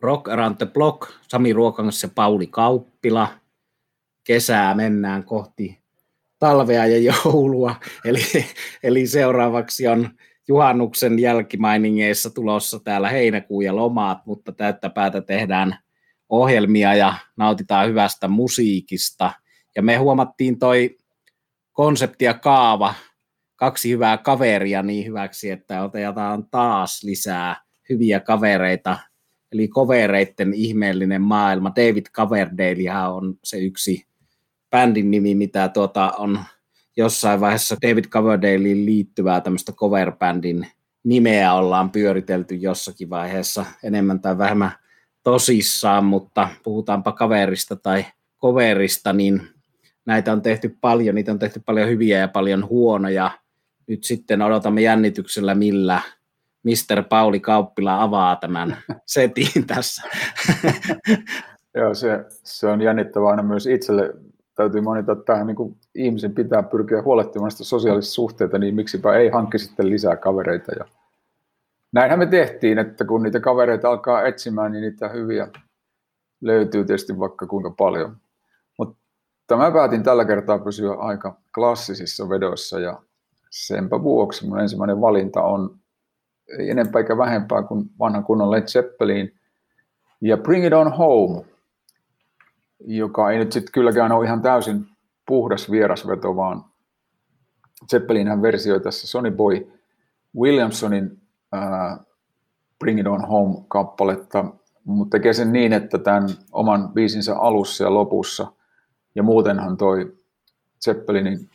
Rock Around the Block, Sami Ruokangas ja Pauli Kauppila. Kesää mennään kohti talvea ja joulua, eli, eli seuraavaksi on juhannuksen jälkimainingeissa tulossa täällä heinäkuu ja lomaat, mutta täyttä päätä tehdään ohjelmia ja nautitaan hyvästä musiikista. Ja me huomattiin toi konsepti ja kaava, kaksi hyvää kaveria niin hyväksi, että otetaan taas lisää hyviä kavereita. Eli kovereiden ihmeellinen maailma. David Coverdale on se yksi bändin nimi, mitä tuota on jossain vaiheessa David Coverdalein liittyvää tämmöistä coverbändin nimeä ollaan pyöritelty jossakin vaiheessa enemmän tai vähemmän tosissaan, mutta puhutaanpa kaverista tai coverista, niin näitä on tehty paljon, niitä on tehty paljon hyviä ja paljon huonoja. Nyt sitten odotamme jännityksellä, millä Mr. Pauli Kauppila avaa tämän setin tässä. Joo, se, se on jännittävää aina myös itselle täytyy mainita, että tähän niin ihmisen pitää pyrkiä huolehtimaan sitä sosiaalista suhteita, niin miksipä ei hankki sitten lisää kavereita. Ja näinhän me tehtiin, että kun niitä kavereita alkaa etsimään, niin niitä hyviä löytyy tietysti vaikka kuinka paljon. Mutta mä päätin tällä kertaa pysyä aika klassisissa vedoissa ja senpä vuoksi mun ensimmäinen valinta on ei enempää eikä vähempää kuin vanha kunnon Led Zeppelin ja Bring It On Home – joka ei nyt sitten kylläkään ole ihan täysin puhdas vierasveto, vaan Zeppelinhän versioi tässä Sonny Boy Williamsonin äh, Bring It On Home-kappaletta, mutta tekee sen niin, että tämän oman biisinsä alussa ja lopussa, ja muutenhan toi Zeppelinin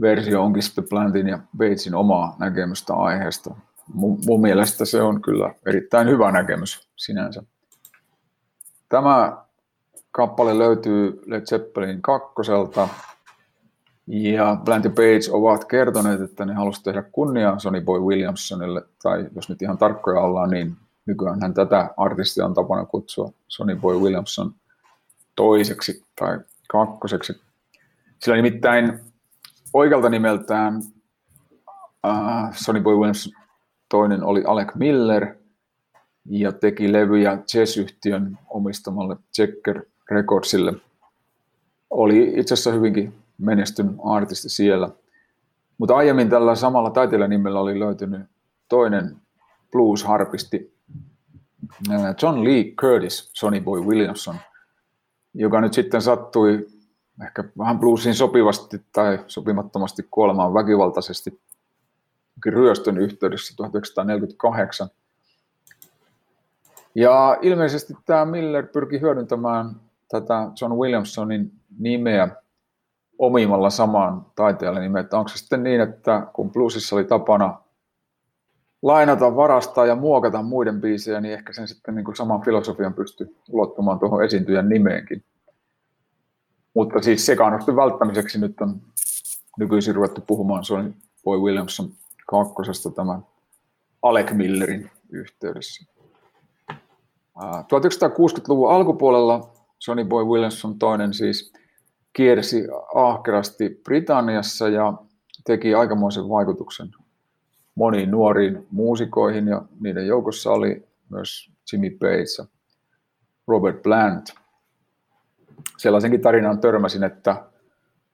versio onkin sitten Plantin ja Batesin omaa näkemystä aiheesta. Mun, mun mielestä se on kyllä erittäin hyvä näkemys sinänsä. Tämä Kappale löytyy Led Zeppelin kakkoselta. Ja Plant Page ovat kertoneet, että ne halusivat tehdä kunniaa Sonny Boy Williamsonille, tai jos nyt ihan tarkkoja ollaan, niin nykyään hän tätä artistia on tapana kutsua Sonny Boy Williamson toiseksi tai kakkoseksi. Sillä nimittäin oikealta nimeltään uh, Sonny Boy Williamson toinen oli Alec Miller ja teki levyjä Chess-yhtiön omistamalle Checker Recordsille. Oli itse asiassa hyvinkin menestynyt artisti siellä. Mutta aiemmin tällä samalla taiteilijanimellä oli löytynyt toinen blues-harpisti, John Lee Curtis, Sonny Boy Williamson, joka nyt sitten sattui ehkä vähän bluesiin sopivasti tai sopimattomasti kuolemaan väkivaltaisesti ryöstön yhteydessä 1948. Ja ilmeisesti tämä Miller pyrki hyödyntämään tätä John Williamsonin nimeä omimalla samaan taiteelle nimeä. Onko se sitten niin, että kun bluesissa oli tapana lainata, varastaa ja muokata muiden biisejä, niin ehkä sen sitten niin kuin saman filosofian pystyy ulottumaan tuohon esiintyjän nimeenkin. Mutta siis sekaannusten välttämiseksi nyt on nykyisin ruvettu puhumaan Sonny Boy Williamson kakkosesta tämän Alec Millerin yhteydessä. 1960-luvun alkupuolella Sonny Boy Williamson toinen siis kiersi ahkerasti Britanniassa ja teki aikamoisen vaikutuksen moniin nuoriin muusikoihin ja niiden joukossa oli myös Jimmy Page ja Robert Plant. Sellaisenkin tarinaan törmäsin, että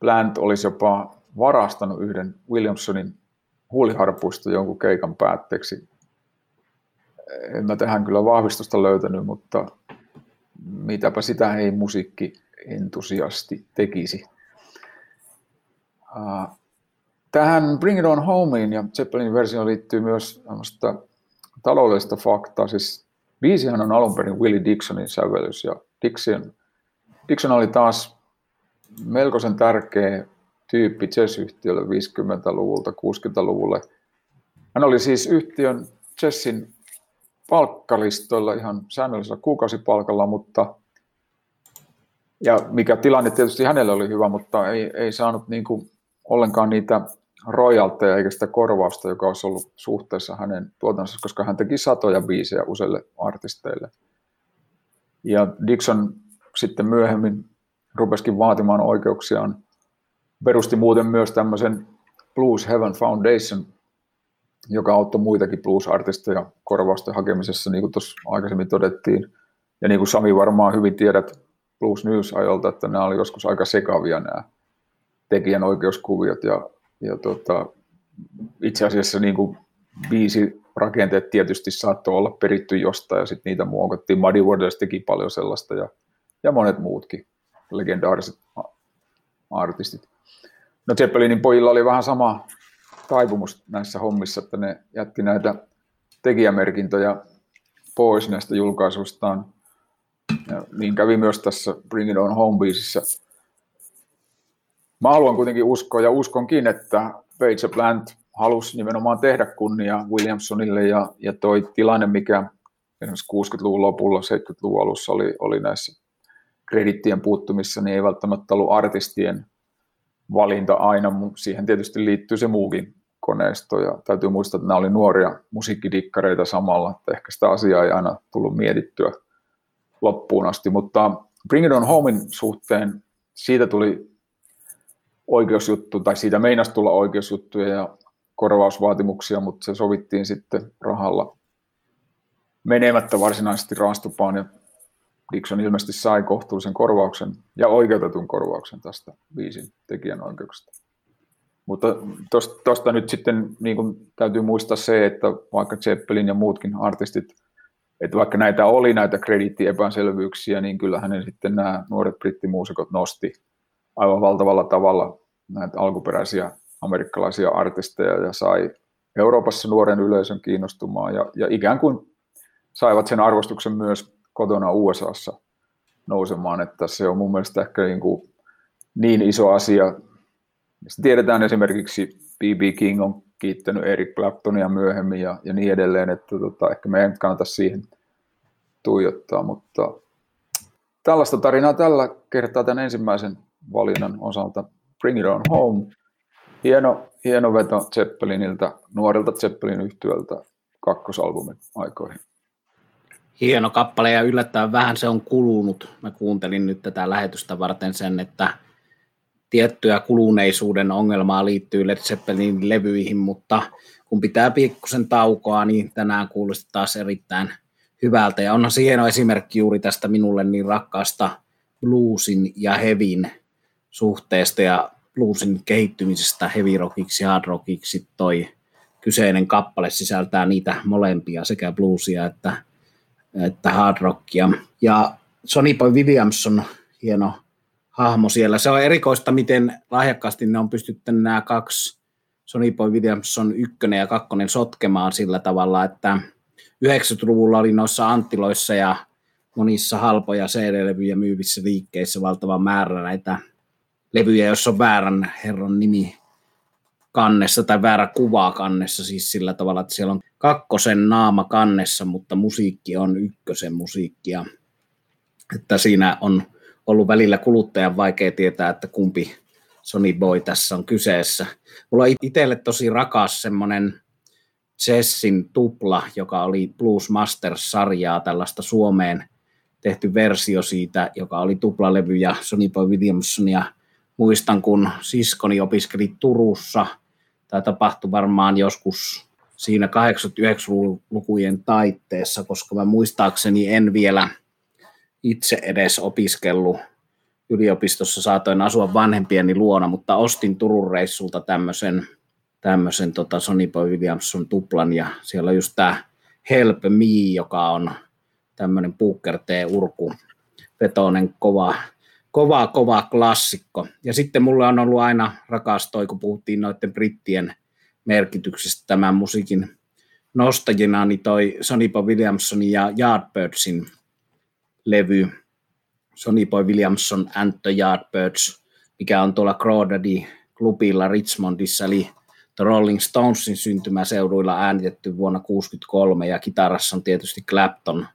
Plant olisi jopa varastanut yhden Williamsonin huuliharpuista jonkun keikan päätteeksi. En mä tähän kyllä vahvistusta löytänyt, mutta mitäpä sitä ei musiikki-entusiasti tekisi. Tähän Bring It On Homeen ja Zeppelin versioon liittyy myös taloudellista faktaa. Siis biisihän on alun perin Willie Dixonin sävellys ja Dixon, Dixon oli taas melkoisen tärkeä tyyppi jazz-yhtiölle 50-luvulta 60-luvulle. Hän oli siis yhtiön jazzin palkkalistoilla ihan säännöllisellä kuukausipalkalla, mutta ja mikä tilanne tietysti hänelle oli hyvä, mutta ei, ei saanut niin kuin ollenkaan niitä royalteja eikä sitä korvausta, joka olisi ollut suhteessa hänen tuotansa, koska hän teki satoja biisejä useille artisteille. Ja Dixon sitten myöhemmin rupesikin vaatimaan oikeuksiaan. Perusti muuten myös tämmöisen Blues Heaven Foundation joka auttoi muitakin blues-artisteja korvausten hakemisessa, niin kuin tuossa aikaisemmin todettiin. ja niin kuin Sami varmaan hyvin tiedät Blues News-ajolta, että nämä oli joskus aika sekavia nämä tekijänoikeuskuviot ja, ja tota, itse asiassa niin kuin biisi rakenteet tietysti saattoi olla peritty jostain ja sitten niitä muokattiin. Muddy Waters teki paljon sellaista ja, ja monet muutkin legendaariset artistit. No Zeppelinin pojilla oli vähän sama taipumus näissä hommissa, että ne jätti näitä tekijämerkintöjä pois näistä julkaisuistaan. Ja niin kävi myös tässä Bring It On Home. Mä haluan kuitenkin uskoa ja uskonkin, että Page Plant halusi nimenomaan tehdä kunnia Williamsonille ja, ja toi tilanne, mikä esimerkiksi 60-luvun lopulla, 70-luvun alussa oli, oli näissä kredittien puuttumissa, niin ei välttämättä ollut artistien valinta aina, siihen tietysti liittyy se muukin koneisto. Ja täytyy muistaa, että nämä oli nuoria musiikkidikkareita samalla, että ehkä sitä asiaa ei aina tullut mietittyä loppuun asti, mutta Bring It On Homein suhteen siitä tuli oikeusjuttu, tai siitä meinasi tulla oikeusjuttuja ja korvausvaatimuksia, mutta se sovittiin sitten rahalla menemättä varsinaisesti raastupaan ja Dixon ilmeisesti sai kohtuullisen korvauksen ja oikeutetun korvauksen tästä viisin tekijänoikeuksista. Mutta tuosta nyt sitten niin kuin täytyy muistaa se, että vaikka Zeppelin ja muutkin artistit, että vaikka näitä oli näitä krediittiepäselvyyksiä, niin kyllähän ne sitten nämä nuoret brittimuusikot nosti aivan valtavalla tavalla näitä alkuperäisiä amerikkalaisia artisteja ja sai Euroopassa nuoren yleisön kiinnostumaan ja, ja ikään kuin saivat sen arvostuksen myös kotona USAssa nousemaan, että se on mun mielestä ehkä niin, kuin niin iso asia. Sitten tiedetään esimerkiksi B.B. King on kiittänyt Eric Claptonia myöhemmin ja, ja niin edelleen, että tota, ehkä meidän ei kannata siihen tuijottaa, mutta tällaista tarinaa tällä kertaa tämän ensimmäisen valinnan osalta. Bring it on home. Hieno, hieno veto Zeppeliniltä, nuorilta Zeppelin yhtyöltä kakkosalbumin aikoihin. Hieno kappale ja yllättävän vähän se on kulunut. Mä kuuntelin nyt tätä lähetystä varten sen, että tiettyä kuluneisuuden ongelmaa liittyy Led Zeppelinin levyihin, mutta kun pitää pikkusen taukoa, niin tänään kuulosti taas erittäin hyvältä. Ja onhan se hieno esimerkki juuri tästä minulle niin rakkaasta bluesin ja hevin suhteesta ja bluesin kehittymisestä heavy rockiksi ja hard rockiksi toi kyseinen kappale sisältää niitä molempia, sekä bluesia että, että hard rockia. Ja Sonny Boy Williamson, hieno hahmo siellä. Se on erikoista, miten lahjakkaasti ne on pystytty nämä kaksi Sonny Boy Williamson ykkönen ja kakkonen sotkemaan sillä tavalla, että 90-luvulla oli noissa Anttiloissa ja monissa halpoja CD-levyjä myyvissä liikkeissä valtava määrä näitä levyjä, jos on väärän herran nimi kannessa tai väärä kuva kannessa, siis sillä tavalla, että siellä on kakkosen naama kannessa, mutta musiikki on ykkösen musiikkia. Että siinä on ollut välillä kuluttajan vaikea tietää, että kumpi Sony Boy tässä on kyseessä. Mulla on itselle tosi rakas semmoinen Chessin tupla, joka oli Blues Masters-sarjaa, tällaista Suomeen tehty versio siitä, joka oli tuplalevy ja Sony Boy Williamson ja muistan, kun siskoni opiskeli Turussa, tämä tapahtui varmaan joskus siinä 89-lukujen taitteessa, koska mä muistaakseni en vielä itse edes opiskellut yliopistossa, saatoin asua vanhempieni luona, mutta ostin Turun reissulta tämmöisen, tämmöisen tota Sonny Boy Williamson tuplan, ja siellä on just tämä Help Me, joka on tämmöinen Booker T-urku, vetoinen kova kova, kova klassikko. Ja sitten mulle on ollut aina rakas toi, kun puhuttiin noiden brittien merkityksestä tämän musiikin nostajina, niin toi Sonny Boy Williamsonin ja Yardbirdsin levy, Sonny Boy Williamson and the Yardbirds, mikä on tuolla Crawdaddy klubilla Richmondissa, eli The Rolling Stonesin syntymäseuduilla äänitetty vuonna 1963, ja kitarassa on tietysti Clapton –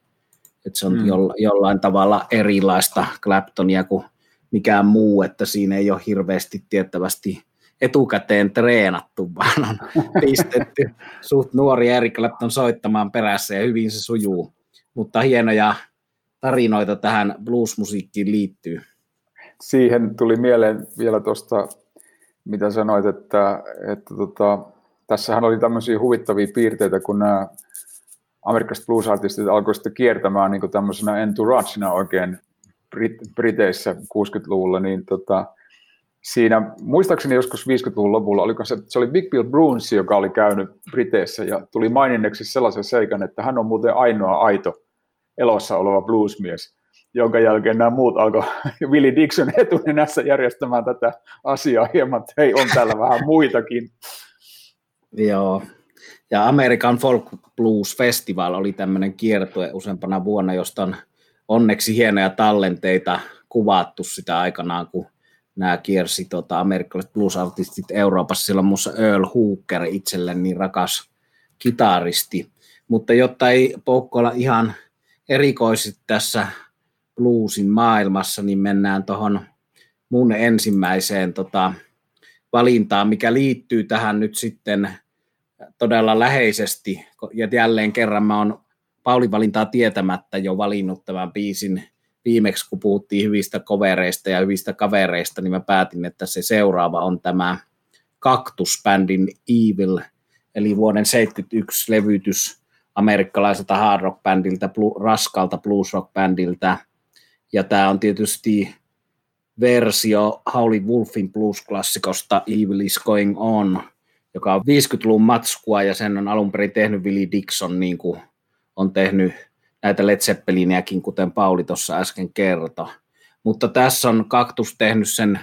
että se on mm. jollain tavalla erilaista Claptonia kuin mikään muu, että siinä ei ole hirveästi tiettävästi etukäteen treenattu, vaan on pistetty suht nuori Eric Clapton soittamaan perässä ja hyvin se sujuu. Mutta hienoja tarinoita tähän bluesmusiikkiin liittyy. Siihen tuli mieleen vielä tuosta, mitä sanoit, että, että tota, tässähän oli tämmöisiä huvittavia piirteitä, kun nämä amerikkalaiset blues-artistit alkoi sitten kiertämään niin tämmöisenä entouragena oikein Brit- Briteissä 60-luvulla, niin tota, siinä, muistaakseni joskus 50-luvun lopulla, oliko se, se oli Big Bill Bruins, joka oli käynyt Briteissä ja tuli maininneksi sellaisen seikan, että hän on muuten ainoa aito elossa oleva bluesmies, jonka jälkeen nämä muut alkoi Willie Dixon etunenässä järjestämään tätä asiaa hieman, että hei, on täällä vähän muitakin. Joo, ja American Folk Blues Festival oli tämmöinen kiertue useampana vuonna, josta on onneksi hienoja tallenteita kuvattu sitä aikanaan, kun nämä kiersi tota, amerikkalaiset blues-artistit Euroopassa. Silloin muussa Earl Hooker itselle niin rakas kitaristi. Mutta jotta ei poukkoilla ihan erikoisesti tässä bluesin maailmassa, niin mennään tuohon mun ensimmäiseen tota, valintaan, mikä liittyy tähän nyt sitten todella läheisesti. Ja jälleen kerran mä oon Paulin valintaa tietämättä jo valinnut tämän biisin viimeksi, kun puhuttiin hyvistä kovereista ja hyvistä kavereista, niin mä päätin, että se seuraava on tämä Cactus-bändin Evil, eli vuoden 71 levytys amerikkalaiselta hard rock bändiltä, raskalta blues rock bändiltä. Ja tämä on tietysti versio Howlin Wolfin blues-klassikosta Evil is Going On, joka on 50-luvun matskua ja sen on alun perin tehnyt Willie Dixon, niin kuin on tehnyt näitä Led Zeppeliniäkin, kuten Pauli tuossa äsken kertoi. Mutta tässä on Kaktus tehnyt sen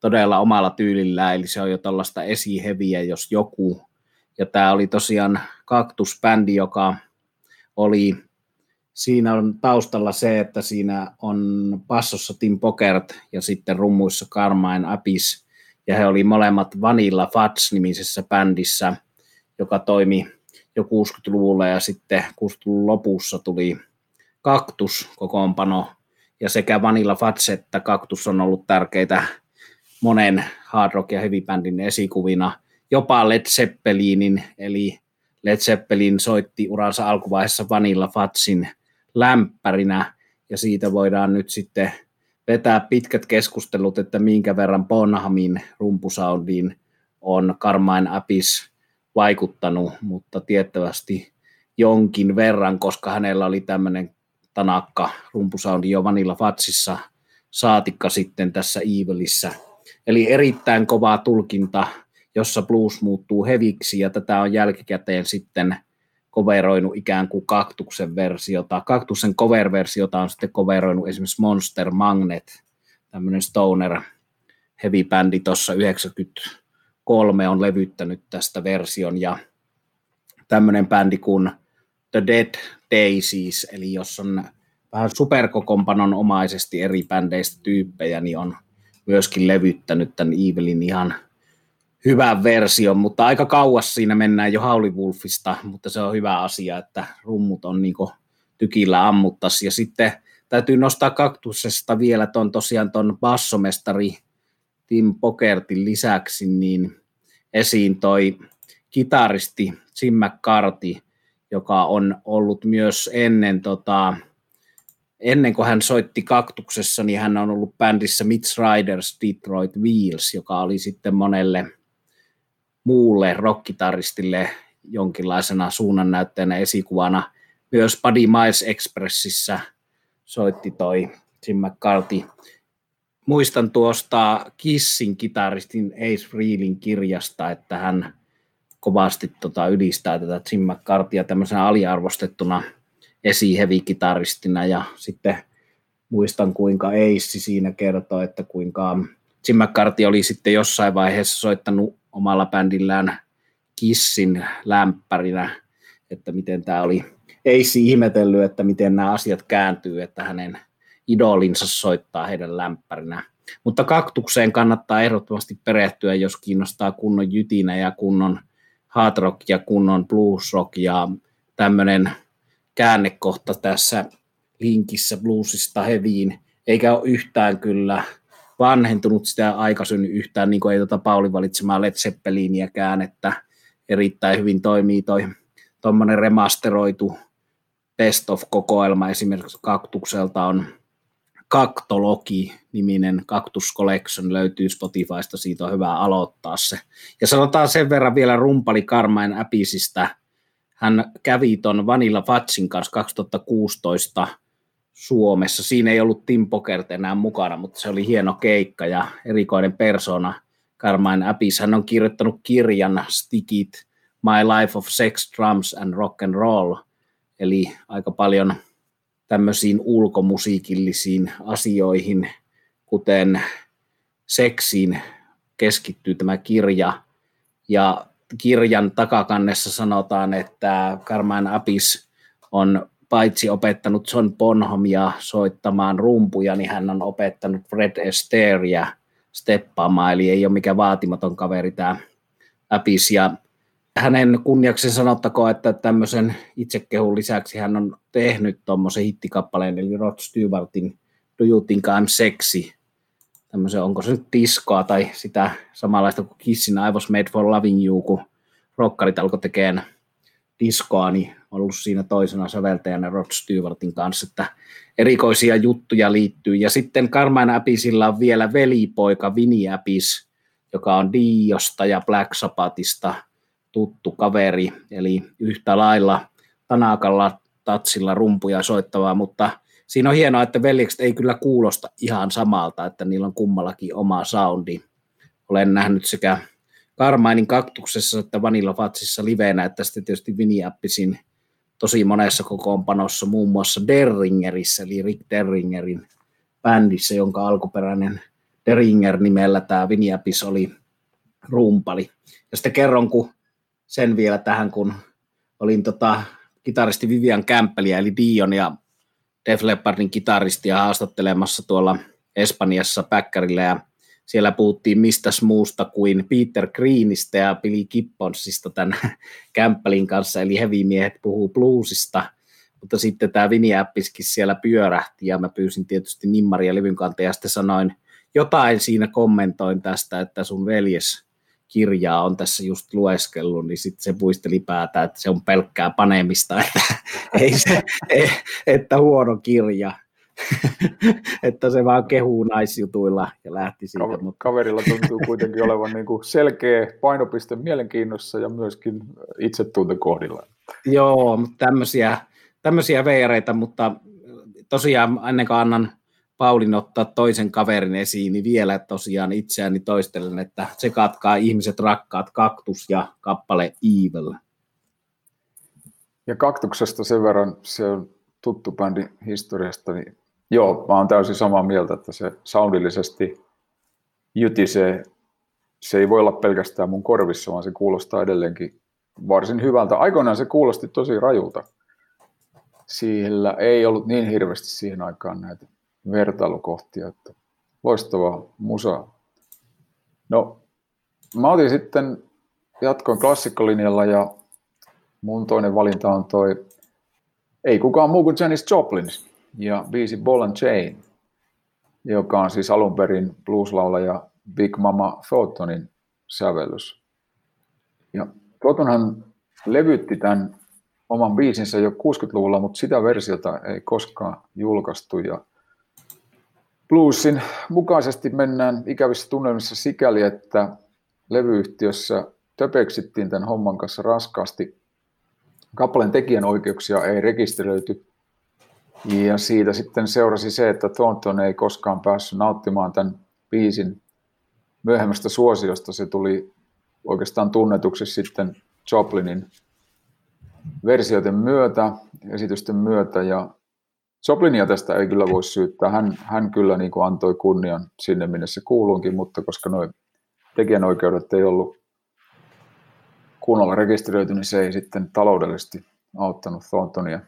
todella omalla tyylillään, eli se on jo tällaista esiheviä, jos joku. Ja tämä oli tosiaan Kaktus-bändi, joka oli, siinä on taustalla se, että siinä on passossa Tim Pokert ja sitten rummuissa Carmine Apis, ja he oli molemmat Vanilla Fats-nimisessä bändissä, joka toimi jo 60-luvulla ja sitten 60-luvun lopussa tuli kaktus kokoonpano. Ja sekä Vanilla Fats että kaktus on ollut tärkeitä monen hard rock ja heavy bandin esikuvina, jopa Led Zeppelinin, eli Led Zeppelin soitti uransa alkuvaiheessa Vanilla Fatsin lämpärinä, ja siitä voidaan nyt sitten vetää pitkät keskustelut, että minkä verran Bonhamin rumpusoundiin on Carmine Apis vaikuttanut, mutta tiettävästi jonkin verran, koska hänellä oli tämmöinen tanakka rumpusoundi jo Vanilla Fatsissa, saatikka sitten tässä Evilissä. Eli erittäin kova tulkinta, jossa blues muuttuu heviksi, ja tätä on jälkikäteen sitten koveroinut ikään kuin kaktuksen versiota. Kaktuksen cover-versiota on sitten koveroinut esimerkiksi Monster Magnet, tämmöinen stoner heavy bändi tuossa 90 kolme on levyttänyt tästä version ja tämmöinen bändi kuin The Dead Daisies, eli jos on vähän superkokompanon omaisesti eri bändeistä tyyppejä, niin on myöskin levyttänyt tämän Evilin ihan hyvän version, mutta aika kauas siinä mennään jo Wolfista, mutta se on hyvä asia, että rummut on niin tykillä ammuttas. Ja sitten täytyy nostaa kaktusesta vielä tuon tosiaan tuon bassomestari Tim Pokertin lisäksi niin esiin toi kitaristi Jim McCarthy, joka on ollut myös ennen, tota, ennen kuin hän soitti Kaktuksessa, niin hän on ollut bändissä Mitch Riders Detroit Wheels, joka oli sitten monelle muulle rockitaristille jonkinlaisena suunnannäyttäjänä esikuvana. Myös Buddy Miles Expressissä soitti toi Jim McCarthy muistan tuosta Kissin kitaristin Ace Frehlin kirjasta, että hän kovasti tota ylistää tätä Jim McCarthyä tämmöisenä aliarvostettuna esihevikitaristina. Ja sitten muistan kuinka Ace siinä kertoo, että kuinka Jim McCarthy oli sitten jossain vaiheessa soittanut omalla bändillään Kissin lämpärinä, että miten tämä oli. Ace ihmetellyt, että miten nämä asiat kääntyy, että hänen idolinsa soittaa heidän lämpärinä. Mutta kaktukseen kannattaa ehdottomasti perehtyä, jos kiinnostaa kunnon jytinä ja kunnon hard rock ja kunnon blues rock ja tämmöinen käännekohta tässä linkissä bluesista heviin, eikä ole yhtään kyllä vanhentunut sitä aikasynny yhtään, niin kuin ei tuota Pauli valitsemaa Led Zeppeliniäkään, että erittäin hyvin toimii toi tuommoinen remasteroitu best of kokoelma esimerkiksi Kaktukselta on Kaktologi-niminen Cactus Collection löytyy Spotifysta, siitä on hyvä aloittaa se. Ja sanotaan sen verran vielä rumpali Carmine Apisista, hän kävi tuon Vanilla Fatsin kanssa 2016 Suomessa. Siinä ei ollut Tim Pokert enää mukana, mutta se oli hieno keikka ja erikoinen persona. Carmine Apis, hän on kirjoittanut kirjan Stickit, My Life of Sex, Drums and Rock and Roll, eli aika paljon tämmöisiin ulkomusiikillisiin asioihin, kuten seksiin keskittyy tämä kirja. Ja kirjan takakannessa sanotaan, että Carmine Apis on paitsi opettanut John Bonhamia soittamaan rumpuja, niin hän on opettanut Fred Astairea steppaamaan, eli ei ole mikään vaatimaton kaveri tämä Apis. Ja hänen kunniaksi sanottakoon, että tämmöisen itsekehun lisäksi hän on tehnyt tuommoisen hittikappaleen, eli Rod Stewartin Do You Think I'm Sexy, tämmöisen, onko se nyt diskoa tai sitä samanlaista kuin Kissin I Was Made for Loving You, kun rokkarit alkoi tekemään diskoa, niin ollut siinä toisena säveltäjänä Rod Stewartin kanssa, että erikoisia juttuja liittyy. Ja sitten Carmine Apisilla on vielä velipoika Vini Apis, joka on Diosta ja Black Sabbathista tuttu kaveri, eli yhtä lailla Tanakalla tatsilla rumpuja soittavaa, mutta siinä on hienoa, että veljekset ei kyllä kuulosta ihan samalta, että niillä on kummallakin oma soundi. Olen nähnyt sekä Carminein kaktuksessa että Vanilla Fatsissa liveenä, että sitten tietysti Viniappisin tosi monessa kokoonpanossa, muun muassa Derringerissä, eli Rick Derringerin bändissä, jonka alkuperäinen Derringer nimellä tämä Viniapis oli rumpali. Ja sitten kerron kun sen vielä tähän, kun olin tota, kitaristi Vivian Kämppeliä, eli Dion ja Def Leppardin kitaristia haastattelemassa tuolla Espanjassa Päkkärillä, ja siellä puhuttiin mistä muusta kuin Peter Greenistä ja Billy Gibbonsista tämän Kämppelin kanssa, eli heavy-miehet puhuu bluesista, mutta sitten tämä Vini-appiskin siellä pyörähti, ja mä pyysin tietysti Nimmaria levyn ja sitten sanoin, jotain siinä kommentoin tästä, että sun veljes kirjaa on tässä just lueskellut, niin sitten se puisteli päätä, että se on pelkkää panemista, että, ei se, että huono kirja. että se vaan kehuu naisjutuilla ja lähti siitä. Ka- mutta... Kaverilla tuntuu kuitenkin olevan niin kuin selkeä painopiste mielenkiinnossa ja myöskin itsetunte kohdilla. Joo, mutta tämmöisiä, tämmöisiä veireitä, mutta tosiaan ennen kuin annan Paulin ottaa toisen kaverin esiin, niin vielä tosiaan itseäni toistelen, että se katkaa ihmiset rakkaat kaktus ja kappale Evil. Ja kaktuksesta sen verran, se on tuttu bändi historiasta, niin joo, mä oon täysin samaa mieltä, että se soundillisesti jytisee. Se ei voi olla pelkästään mun korvissa, vaan se kuulostaa edelleenkin varsin hyvältä. Aikoinaan se kuulosti tosi rajulta. Sillä ei ollut niin hirveästi siihen aikaan näitä vertailukohtia, että loistavaa musaa. No, mä otin sitten, jatkoin klassikkolinjalla ja mun toinen valinta on toi Ei kukaan muu kuin Janis Joplin ja biisi Ball and Chain, joka on siis alun perin blueslaulaja Big Mama Thorntonin sävellys. Ja Thorntonhan levytti tämän oman biisinsä jo 60-luvulla, mutta sitä versiota ei koskaan julkaistu. Ja bluesin mukaisesti mennään ikävissä tunnelmissa sikäli, että levyyhtiössä töpeksittiin tämän homman kanssa raskaasti. Kappaleen tekijänoikeuksia ei rekisteröity ja siitä sitten seurasi se, että Thornton ei koskaan päässyt nauttimaan tämän biisin myöhemmästä suosiosta. Se tuli oikeastaan tunnetuksi sitten Joplinin versioiden myötä, esitysten myötä ja Joplinia tästä ei kyllä voi syyttää. Hän, hän kyllä niin kuin antoi kunnian sinne, minne se kuuluunkin, mutta koska nuo tekijänoikeudet ei ollut kunnolla rekisteröity, niin se ei sitten taloudellisesti auttanut Thorntonia.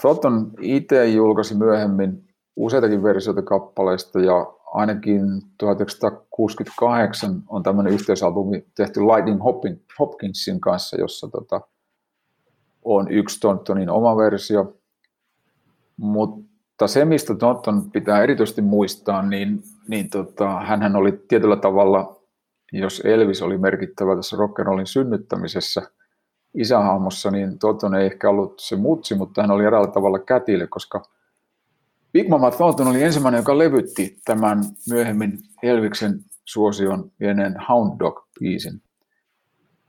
Thornton itse julkaisi myöhemmin useitakin versioita kappaleista ja ainakin 1968 on tämmöinen yhteisalbumi tehty Lightning Hopkinsin kanssa, jossa tota, on yksi Thorntonin oma versio mutta se, mistä Norton pitää erityisesti muistaa, niin, niin tota, hän oli tietyllä tavalla, jos Elvis oli merkittävä tässä rock'n'rollin synnyttämisessä isähahmossa, niin Thornton ei ehkä ollut se mutsi, mutta hän oli eräällä tavalla kätille, koska Big Mama Thornton oli ensimmäinen, joka levytti tämän myöhemmin Elviksen suosion vieneen Hound Dog-biisin.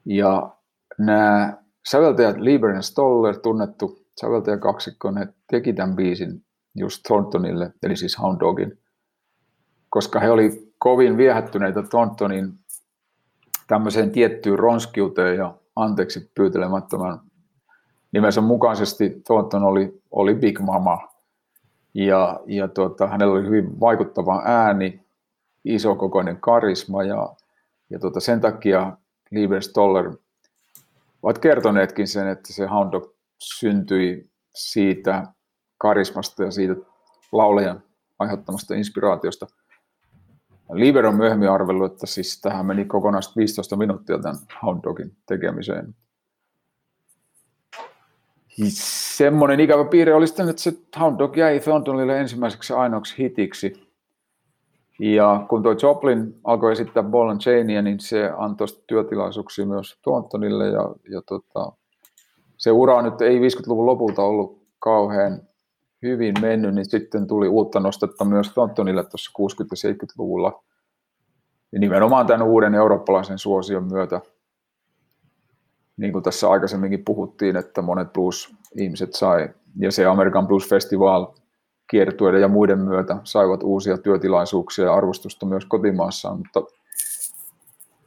Ja nämä säveltäjät Lieber Stoller, tunnettu säveltäjäkaksikko, ne teki tämän biisin just Thorntonille, eli siis Hound Dogin, koska he oli kovin viehättyneitä Thorntonin tämmöiseen tiettyyn ronskiuteen ja anteeksi pyytelemättömän nimensä mukaisesti Thornton oli, oli Big Mama. Ja, ja tuota, hänellä oli hyvin vaikuttava ääni, isokokoinen karisma ja, ja tuota, sen takia Lieber Stoller ovat kertoneetkin sen, että se Hound Dog syntyi siitä karismasta ja siitä laulajan aiheuttamasta inspiraatiosta. Lieber on myöhemmin arvellut, että siis tähän meni kokonaan 15 minuuttia tämän Hound Dogin tekemiseen. Semmoinen ikävä piirre oli sitten, että se Hound Dog jäi Thorntonille ensimmäiseksi ainoaksi hitiksi. Ja kun tuo Joplin alkoi esittää Ball and Chainia, niin se antoi työtilaisuuksia myös Thorntonille. Ja, ja tota, se ura nyt ei 50-luvun lopulta ollut kauhean hyvin mennyt, niin sitten tuli uutta nostetta myös Thorntonille tuossa 60- 70-luvulla. Ja nimenomaan tämän uuden eurooppalaisen suosion myötä, niin kuin tässä aikaisemminkin puhuttiin, että monet blues-ihmiset sai, ja se American Blues Festival kiertueiden ja muiden myötä saivat uusia työtilaisuuksia ja arvostusta myös kotimaassaan, mutta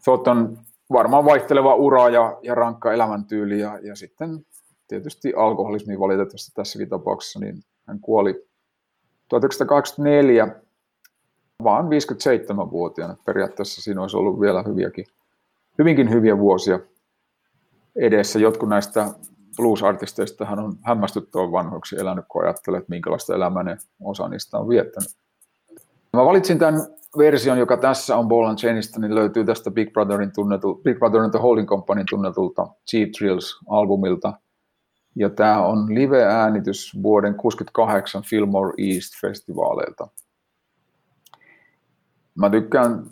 Thornton varmaan vaihteleva ura ja, ja rankka elämäntyyli ja, ja sitten tietysti alkoholismi valitettavasti tässäkin tapauksessa, niin hän kuoli 1984 vaan 57-vuotiaana. Periaatteessa siinä olisi ollut vielä hyviäkin, hyvinkin hyviä vuosia edessä. Jotkut näistä blues-artisteista hän on hämmästyttävän vanhoiksi elänyt, kun ajattelee, että minkälaista elämää ne osa niistä on viettänyt. Mä valitsin tämän version, joka tässä on Ball Chainista, niin löytyy tästä Big Brotherin tunnetu, Big Brother and the Holding Companyn tunnetulta Cheap Thrills-albumilta. Ja tämä on live-äänitys vuoden 68 Fillmore East festivaaleilta. Mä tykkään,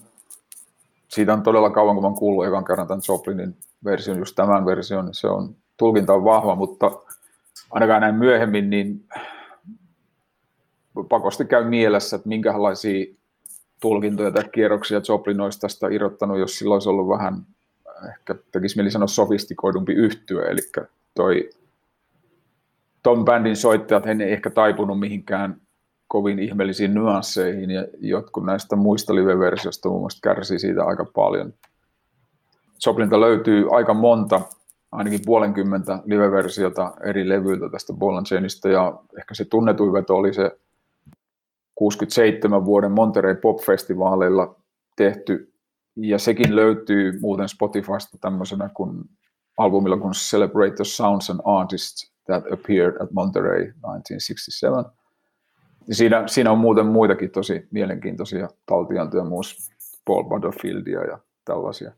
siitä on todella kauan, kun mä kuullut ekan kerran tämän Joplinin version, just tämän version, niin se on tulkinta on vahva, mutta ainakaan näin myöhemmin, niin pakosti käy mielessä, että minkälaisia tulkintoja tai kierroksia Joplin olisi tästä irrottanut, jos silloin olisi ollut vähän, ehkä tekisi mieli sanoa sofistikoidumpi yhtyö, eli toi ton bändin soittajat, he ei ehkä taipunut mihinkään kovin ihmeellisiin nyansseihin, ja jotkut näistä muista live-versioista muun muassa kärsii siitä aika paljon. Joplinta löytyy aika monta ainakin puolenkymmentä live-versiota eri levyiltä tästä Chainista, ja ehkä se tunnetuin veto oli se 67 vuoden Monterey Pop-festivaaleilla tehty, ja sekin löytyy muuten Spotifysta tämmöisenä kuin albumilla kuin Celebrate the Sounds and Artists That Appeared at Monterey 1967. Ja siinä, siinä on muuten muitakin tosi mielenkiintoisia taltiantoja, muun Paul Butterfieldia ja tällaisia.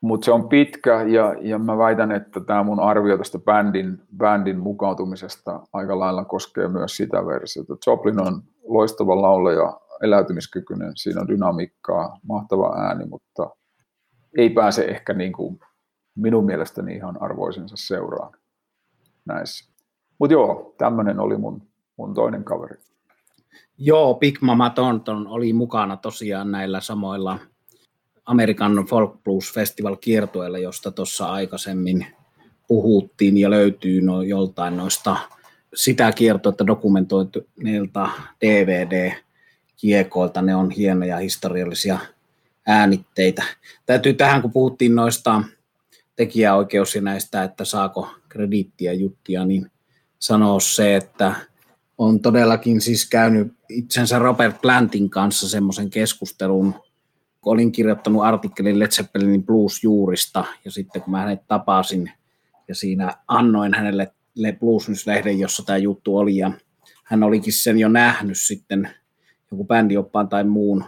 Mutta se on pitkä ja, ja mä väitän, että tämä mun arvio tästä bändin, bändin mukautumisesta aika lailla koskee myös sitä versiota. Joplin on loistava laulaja, eläytymiskykyinen, siinä on dynamiikkaa, mahtava ääni, mutta ei pääse ehkä niin kuin minun mielestäni ihan arvoisensa seuraan näissä. Mutta joo, tämmöinen oli mun, mun toinen kaveri. Joo, Big Mama Thornton oli mukana tosiaan näillä samoilla American Folk Blues Festival kiertueella, josta tuossa aikaisemmin puhuttiin ja löytyy no, joltain noista sitä kiertoa dokumentoituneilta DVD-kiekoilta. Ne on hienoja historiallisia äänitteitä. Täytyy tähän, kun puhuttiin noista tekijäoikeus ja näistä, että saako krediittiä juttia, niin sanoa se, että on todellakin siis käynyt itsensä Robert Plantin kanssa semmoisen keskustelun olin kirjoittanut artikkelin Led Zeppelinin blues-juurista, ja sitten kun mä hänet tapasin, ja siinä annoin hänelle Blues-lehden, jossa tämä juttu oli, ja hän olikin sen jo nähnyt sitten joku bändioppaan tai muun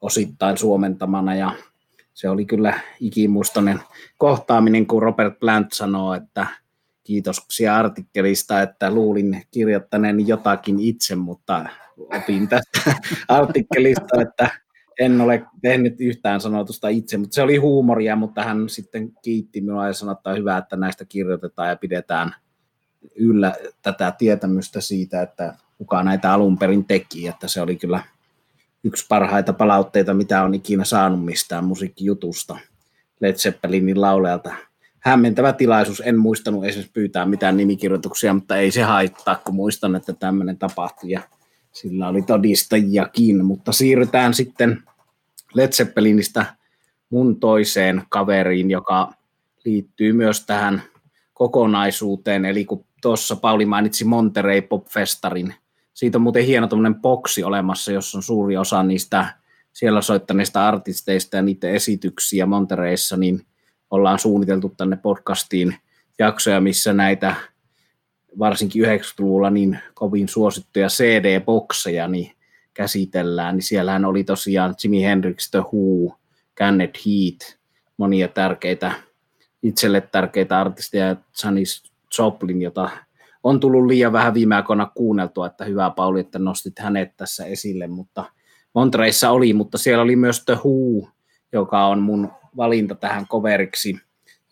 osittain suomentamana, ja se oli kyllä ikimuistoinen kohtaaminen, kun Robert Plant sanoo, että kiitoksia artikkelista, että luulin kirjoittaneen jotakin itse, mutta opin tästä artikkelista, että en ole tehnyt yhtään sanotusta itse, mutta se oli huumoria, mutta hän sitten kiitti minua ja sanoi, että on hyvä, että näistä kirjoitetaan ja pidetään yllä tätä tietämystä siitä, että kuka näitä alun perin teki, että se oli kyllä yksi parhaita palautteita, mitä on ikinä saanut mistään musiikkijutusta Led Zeppelinin laulealta. hämmentävä tilaisuus. En muistanut esimerkiksi pyytää mitään nimikirjoituksia, mutta ei se haittaa, kun muistan, että tämmöinen tapahtui ja sillä oli todistajiakin. Mutta siirrytään sitten Led Zeppelinistä mun toiseen kaveriin, joka liittyy myös tähän kokonaisuuteen. Eli kun tuossa Pauli mainitsi Monterey Pop Festarin, siitä on muuten hieno tämmöinen boksi olemassa, jossa on suuri osa niistä siellä soittaneista artisteista ja niiden esityksiä Montereissa, niin ollaan suunniteltu tänne podcastiin jaksoja, missä näitä varsinkin 90-luvulla niin kovin suosittuja CD-bokseja niin käsitellään, niin siellähän oli tosiaan Jimi Hendrix, The Who, Kenneth Heat, monia tärkeitä, itselle tärkeitä artisteja, Janis Joplin, jota on tullut liian vähän viime aikoina kuunneltua, että hyvä Pauli, että nostit hänet tässä esille, mutta Montreissa oli, mutta siellä oli myös The Who, joka on mun valinta tähän coveriksi.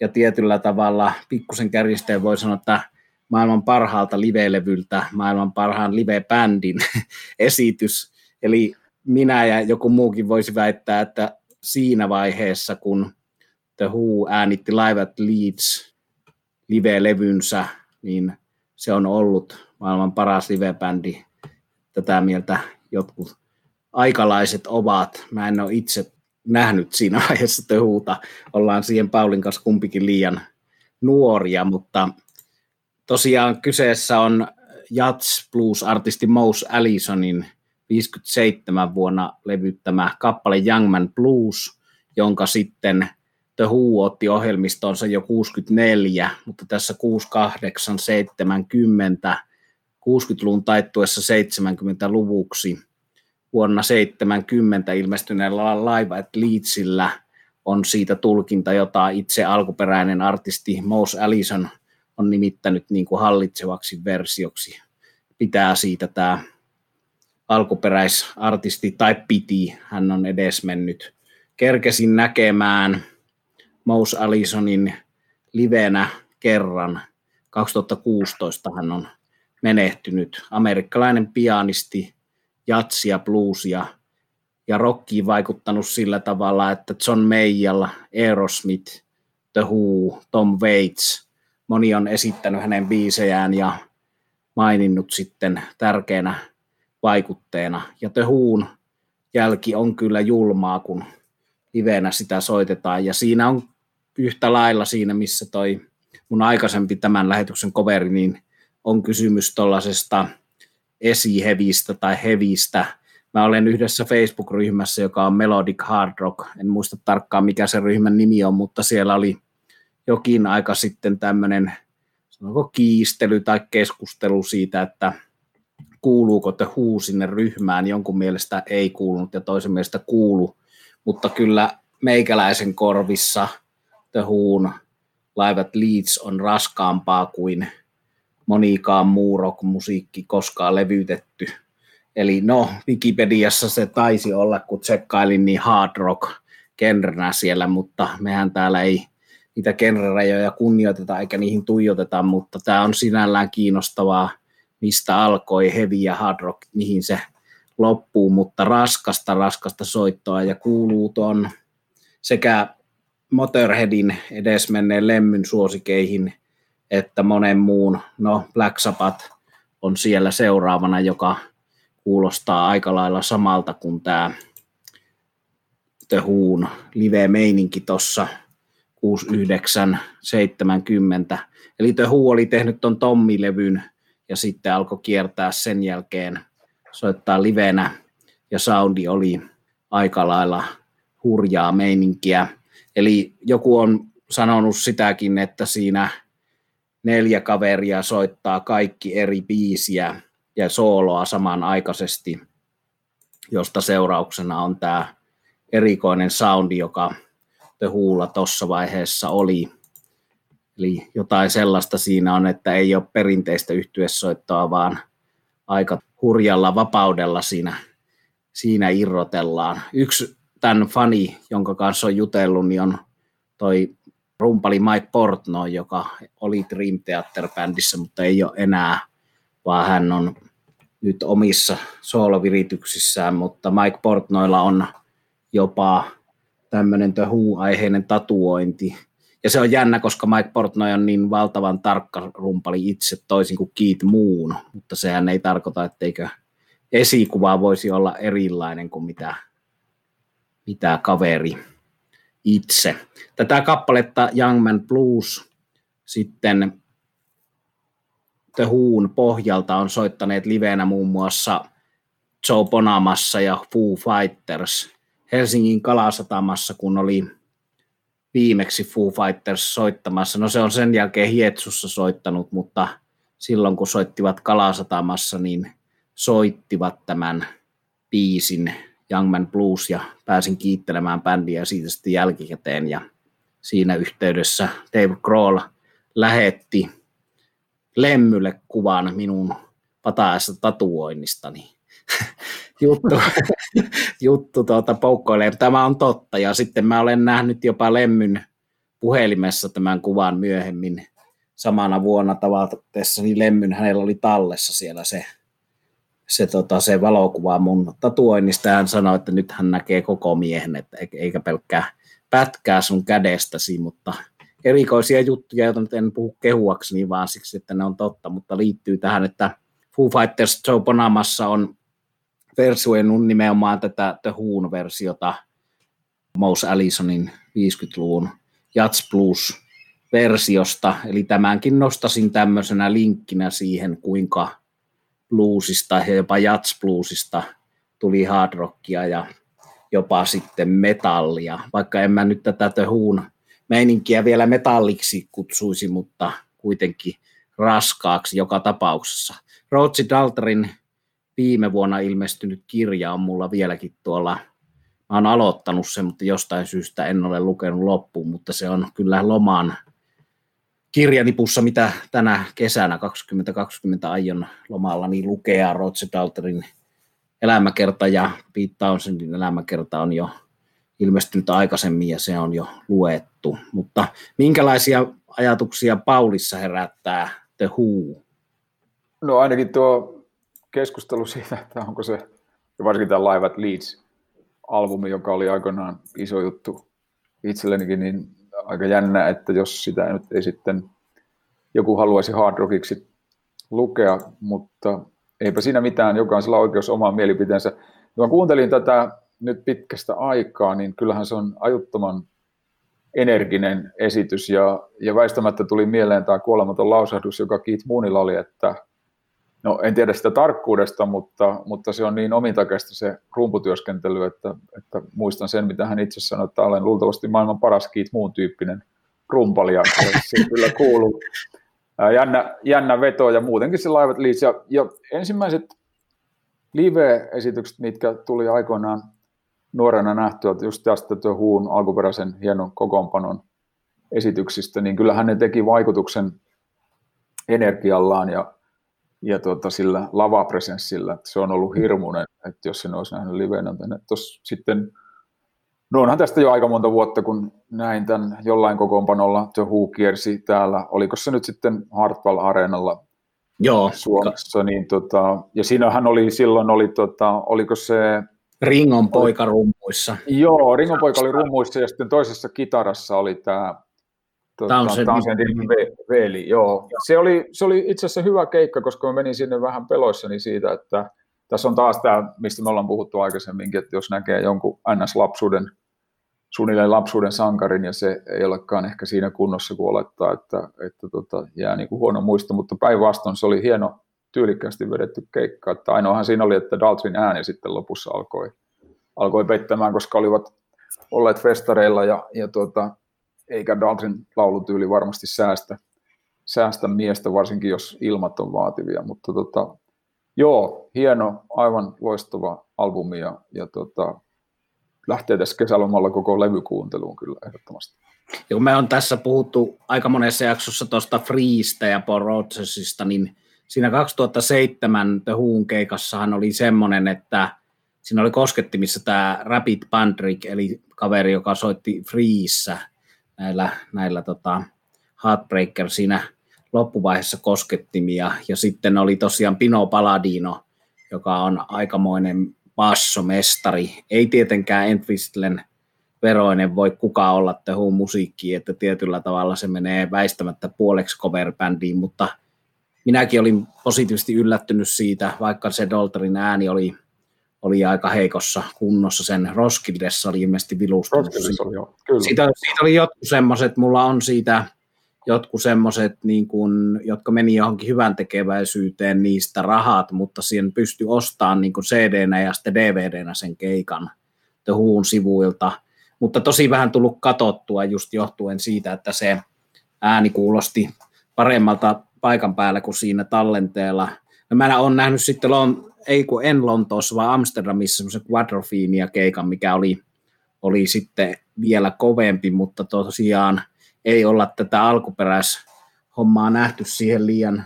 Ja tietyllä tavalla pikkusen kärjisteen voi sanoa, että maailman parhaalta live-levyltä, maailman parhaan live-bändin esitys. Eli minä ja joku muukin voisi väittää, että siinä vaiheessa, kun The Who äänitti Live at Leeds live-levynsä, niin se on ollut maailman paras live-bändi. Tätä mieltä jotkut aikalaiset ovat. Mä en ole itse nähnyt siinä vaiheessa töhuuta. Ollaan siihen Paulin kanssa kumpikin liian nuoria, mutta tosiaan kyseessä on Jats Blues-artisti Mose Allisonin 57 vuonna levyttämä kappale Young Man Blues, jonka sitten The Who otti ohjelmistonsa jo 64, mutta tässä 68, 70, 60-luvun taittuessa 70-luvuksi vuonna 70 ilmestyneellä Live at Leedsillä on siitä tulkinta, jota itse alkuperäinen artisti Mose Allison on nimittänyt niin kuin hallitsevaksi versioksi. Pitää siitä tämä alkuperäisartisti, tai piti, hän on edesmennyt. Kerkesin näkemään Mose Allisonin livenä kerran. 2016 hän on menehtynyt. Amerikkalainen pianisti, jatsia, bluesia ja rockiin vaikuttanut sillä tavalla, että John Mayall, Aerosmith, The Who, Tom Waits, moni on esittänyt hänen biisejään ja maininnut sitten tärkeänä vaikutteena. Ja The Whoon jälki on kyllä julmaa, kun livenä sitä soitetaan. Ja siinä on yhtä lailla siinä, missä toi mun aikaisempi tämän lähetyksen coveri, niin on kysymys tuollaisesta esihevistä tai hevistä. Mä olen yhdessä Facebook-ryhmässä, joka on Melodic Hard Rock. En muista tarkkaan, mikä se ryhmän nimi on, mutta siellä oli jokin aika sitten tämmöinen kiistely tai keskustelu siitä, että kuuluuko te huu sinne ryhmään. Jonkun mielestä ei kuulunut ja toisen mielestä kuulu, mutta kyllä meikäläisen korvissa – The Who'n Live at Leeds on raskaampaa kuin monikaan muu rock-musiikki koskaan levytetty. Eli no, Wikipediassa se taisi olla, kun tsekkailin, niin hard rock genrenä siellä, mutta mehän täällä ei niitä genrerajoja kunnioiteta eikä niihin tuijoteta, mutta tämä on sinällään kiinnostavaa, mistä alkoi heavy ja hard rock, mihin se loppuu, mutta raskasta, raskasta soittoa ja kuuluu tuon sekä Motorheadin edesmenneen lemmyn suosikeihin, että monen muun, no Black Sabbath on siellä seuraavana, joka kuulostaa aika lailla samalta kuin tämä The Who'n live-meininki tuossa 6970. Eli The Who oli tehnyt ton Tommi-levyn ja sitten alkoi kiertää sen jälkeen soittaa livenä ja soundi oli aika lailla hurjaa meininkiä. Eli joku on sanonut sitäkin, että siinä neljä kaveria soittaa kaikki eri biisiä ja sooloa samanaikaisesti, josta seurauksena on tämä erikoinen soundi, joka The Huulla tuossa vaiheessa oli. Eli jotain sellaista siinä on, että ei ole perinteistä yhtyessoittoa, vaan aika hurjalla vapaudella siinä, siinä irrotellaan. Yksi tämän fani, jonka kanssa on jutellut, niin on toi rumpali Mike Portnoy, joka oli Dream Theater-bändissä, mutta ei ole enää, vaan hän on nyt omissa soolovirityksissään, mutta Mike Portnoilla on jopa tämmöinen The Who-aiheinen tatuointi. Ja se on jännä, koska Mike Portnoy on niin valtavan tarkka rumpali itse toisin kuin Keith Moon, mutta sehän ei tarkoita, etteikö esikuva voisi olla erilainen kuin mitä, mitä kaveri itse. Tätä kappaletta Young Man Blues sitten The Who'n pohjalta on soittaneet livenä muun muassa Joe Bonamassa ja Foo Fighters Helsingin Kalasatamassa, kun oli viimeksi Foo Fighters soittamassa. No se on sen jälkeen Hietsussa soittanut, mutta silloin kun soittivat Kalasatamassa, niin soittivat tämän biisin Man Blues ja pääsin kiittelemään bändiä siitä sitten jälkikäteen ja siinä yhteydessä Dave Grohl lähetti Lemmylle kuvan minun pataessa tatuoinnistani. juttu, juttu tuota, poukkoilee. Tämä on totta ja sitten mä olen nähnyt jopa Lemmyn puhelimessa tämän kuvan myöhemmin samana vuonna tavatessa, niin Lemmyn hänellä oli tallessa siellä se se, tota, se valokuva mun tatuoinnista hän sanoi, että nyt hän näkee koko miehen, että eikä pelkkää pätkää sun kädestäsi, mutta erikoisia juttuja, joita nyt en puhu kehuakseni, vaan siksi, että ne on totta, mutta liittyy tähän, että Foo Fighters Joe Bonamassa on versioinut nimenomaan tätä The Who'n-versiota Mouse Allisonin 50-luvun Jazz Blues versiosta, eli tämänkin nostasin tämmöisenä linkkinä siihen, kuinka bluesista ja jopa jazz bluesista tuli hard rockia ja jopa sitten metallia, vaikka en mä nyt tätä töhuun meininkiä vielä metalliksi kutsuisi, mutta kuitenkin raskaaksi joka tapauksessa. Rootsi Dalterin viime vuonna ilmestynyt kirja on mulla vieläkin tuolla, mä oon aloittanut sen, mutta jostain syystä en ole lukenut loppuun, mutta se on kyllä loman kirjanipussa, mitä tänä kesänä 2020 aion lomalla niin lukea. Roger elämäkerta ja Pete Townsendin elämäkerta on jo ilmestynyt aikaisemmin ja se on jo luettu. Mutta minkälaisia ajatuksia Paulissa herättää The Who? No ainakin tuo keskustelu siitä, että onko se, ja varsinkin tämä Live at Leeds-albumi, joka oli aikoinaan iso juttu itsellenikin, niin aika jännä, että jos sitä nyt ei sitten joku haluaisi hard rockiksi lukea, mutta eipä siinä mitään, jokaisella on oikeus omaan mielipiteensä. Kun kuuntelin tätä nyt pitkästä aikaa, niin kyllähän se on ajuttoman energinen esitys ja, ja väistämättä tuli mieleen tämä kuolematon lausahdus, joka Keith Moonilla oli, että no en tiedä sitä tarkkuudesta, mutta, mutta se on niin omintakeista se rumputyöskentely, että, että muistan sen, mitä hän itse sanoi, että olen luultavasti maailman paras Keith Moon tyyppinen rumpali, ja se kyllä kuuluu, jännä, jännä veto ja muutenkin se laivat liitsi. Ja, ja ensimmäiset live-esitykset, mitkä tuli aikoinaan nuorena nähtyä, just tästä The Huun alkuperäisen hienon kokoonpanon esityksistä, niin kyllähän ne teki vaikutuksen energiallaan ja ja tuota, sillä lavapresenssillä, että se on ollut hirmuinen, että jos sen olisi nähnyt livenä. Tuossa sitten, no onhan tästä jo aika monta vuotta, kun näin tämän jollain kokoonpanolla The Who kiersi täällä, oliko se nyt sitten Hartwell Areenalla Joo. Suomessa, niin tota, ja siinähän oli silloin, oli tota, oliko se Ringon poika rummuissa. Joo, Ringon poika oli rummuissa ja sitten toisessa kitarassa oli tämä Townsend. Townsendin veli, joo. Se oli, se oli itse asiassa hyvä keikka, koska mä menin sinne vähän peloissani siitä, että tässä on taas tämä, mistä me ollaan puhuttu aikaisemminkin, että jos näkee jonkun NS-lapsuuden, suunnilleen lapsuuden sankarin, ja se ei olekaan ehkä siinä kunnossa, kun olettaa, että, että tota, jää niin kuin huono muisto, mutta päinvastoin se oli hieno, tyylikkäästi vedetty keikka, että ainoahan siinä oli, että Daltrin ääni sitten lopussa alkoi, alkoi pettämään, koska olivat olleet festareilla ja, ja tuota, eikä Daltrin laulutyyli varmasti säästä, säästä miestä, varsinkin jos ilmat on vaativia, mutta tota, joo, hieno, aivan loistava albumi ja, ja tota, lähtee tässä kesälomalla koko levykuunteluun kyllä ehdottomasti. Kun me on tässä puhuttu aika monessa jaksossa tuosta Freestä ja Paul Rodgersista, niin siinä 2007 The Who'n keikassahan oli semmoinen, että siinä oli koskettimissa tämä Rapid Bandrick, eli kaveri, joka soitti Freeissä – näillä, näillä tota, Heartbreaker siinä loppuvaiheessa koskettimia. Ja sitten oli tosiaan Pino Paladino, joka on aikamoinen bassomestari. Ei tietenkään Entwistlen veroinen voi kukaan olla tehuun musiikki, että tietyllä tavalla se menee väistämättä puoleksi cover mutta minäkin olin positiivisesti yllättynyt siitä, vaikka se Dolterin ääni oli, oli aika heikossa kunnossa, sen Roskildessa oli ilmeisesti vilustunut. Oli, kyllä. Siitä, siitä oli jotkut semmoiset, mulla on siitä jotkut semmoiset, niin kuin, jotka meni johonkin hyvän tekeväisyyteen niistä rahat, mutta siihen pystyi ostamaan niin CD-nä ja sitten DVD-nä sen keikan huun sivuilta. Mutta tosi vähän tullut katottua just johtuen siitä, että se ääni kuulosti paremmalta paikan päällä kuin siinä tallenteella. No mä oon nähnyt sitten, ei kun en Lontoossa, vaan Amsterdamissa semmoisen Quadrofinia keikan, mikä oli, oli sitten vielä kovempi, mutta tosiaan ei olla tätä alkuperäishommaa nähty siihen liian,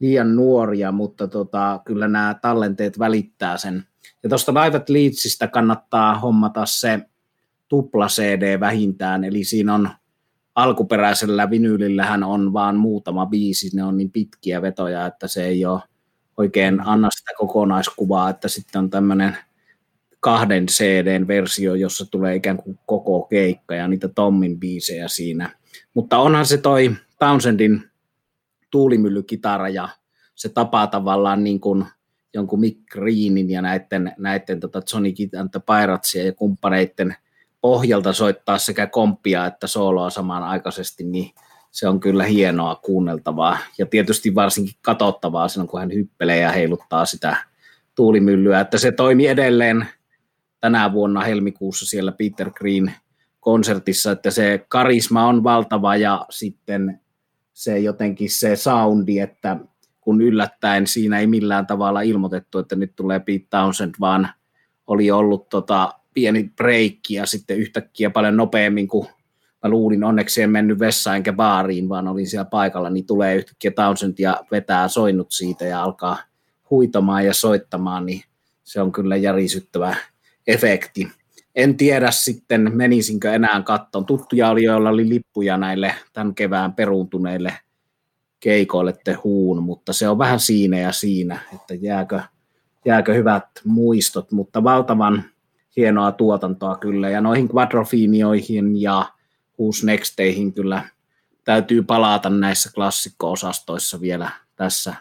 liian nuoria, mutta tota, kyllä nämä tallenteet välittää sen. Ja tuosta Live Leedsistä kannattaa hommata se tupla CD vähintään, eli siinä on alkuperäisellä vinyylillähän on vaan muutama biisi, ne on niin pitkiä vetoja, että se ei ole oikein anna sitä kokonaiskuvaa, että sitten on tämmöinen kahden CD-versio, jossa tulee ikään kuin koko keikka ja niitä Tommin biisejä siinä. Mutta onhan se toi Townsendin tuulimyllykitara ja se tapaa tavallaan niin kuin jonkun Mick Greenin ja näiden, näiden tota Johnny and the Piratsia ja kumppaneiden pohjalta soittaa sekä komppia että sooloa samanaikaisesti, niin se on kyllä hienoa kuunneltavaa ja tietysti varsinkin katsottavaa silloin, kun hän hyppelee ja heiluttaa sitä tuulimyllyä, että se toimi edelleen tänä vuonna helmikuussa siellä Peter Green konsertissa, että se karisma on valtava ja sitten se jotenkin se soundi, että kun yllättäen siinä ei millään tavalla ilmoitettu, että nyt tulee Pete Townsend, vaan oli ollut tota pieni breikki ja sitten yhtäkkiä paljon nopeammin kuin mä luulin, onneksi en mennyt vessaan enkä baariin, vaan olin siellä paikalla, niin tulee yhtäkkiä Townsend ja vetää soinnut siitä ja alkaa huitomaan ja soittamaan, niin se on kyllä järisyttävä efekti. En tiedä sitten, menisinkö enää kattoon. Tuttuja oli, joilla oli lippuja näille tämän kevään peruuntuneille keikoille huun, mutta se on vähän siinä ja siinä, että jääkö, jääkö hyvät muistot, mutta valtavan hienoa tuotantoa kyllä, ja noihin quadrofinioihin ja Who's Nexteihin kyllä täytyy palata näissä klassikko-osastoissa vielä tässä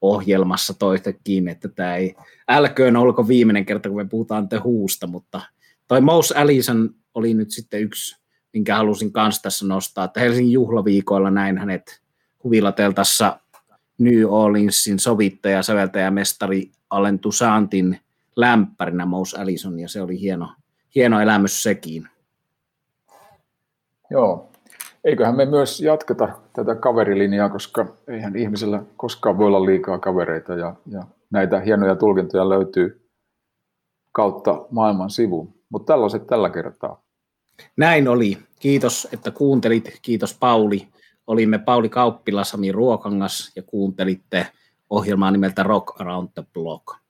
ohjelmassa toistekin, että tämä ei, älköön olko viimeinen kerta, kun me puhutaan te huusta, mutta toi Mous Allison oli nyt sitten yksi, minkä halusin kanssa tässä nostaa, että Helsingin juhlaviikoilla näin hänet huvilateltassa New Orleansin sovittaja, säveltäjä, mestari Allen Toussaintin lämpärinä Mous Allison, ja se oli hieno, hieno elämys sekin. Joo, eiköhän me myös jatketa tätä kaverilinjaa, koska eihän ihmisellä koskaan voi olla liikaa kavereita, ja, ja näitä hienoja tulkintoja löytyy kautta maailman sivuun. Mutta tällaiset tällä kertaa. Näin oli. Kiitos, että kuuntelit. Kiitos Pauli. Olimme Pauli Kauppila, Sami Ruokangas ja kuuntelitte ohjelmaa nimeltä Rock Around the Block.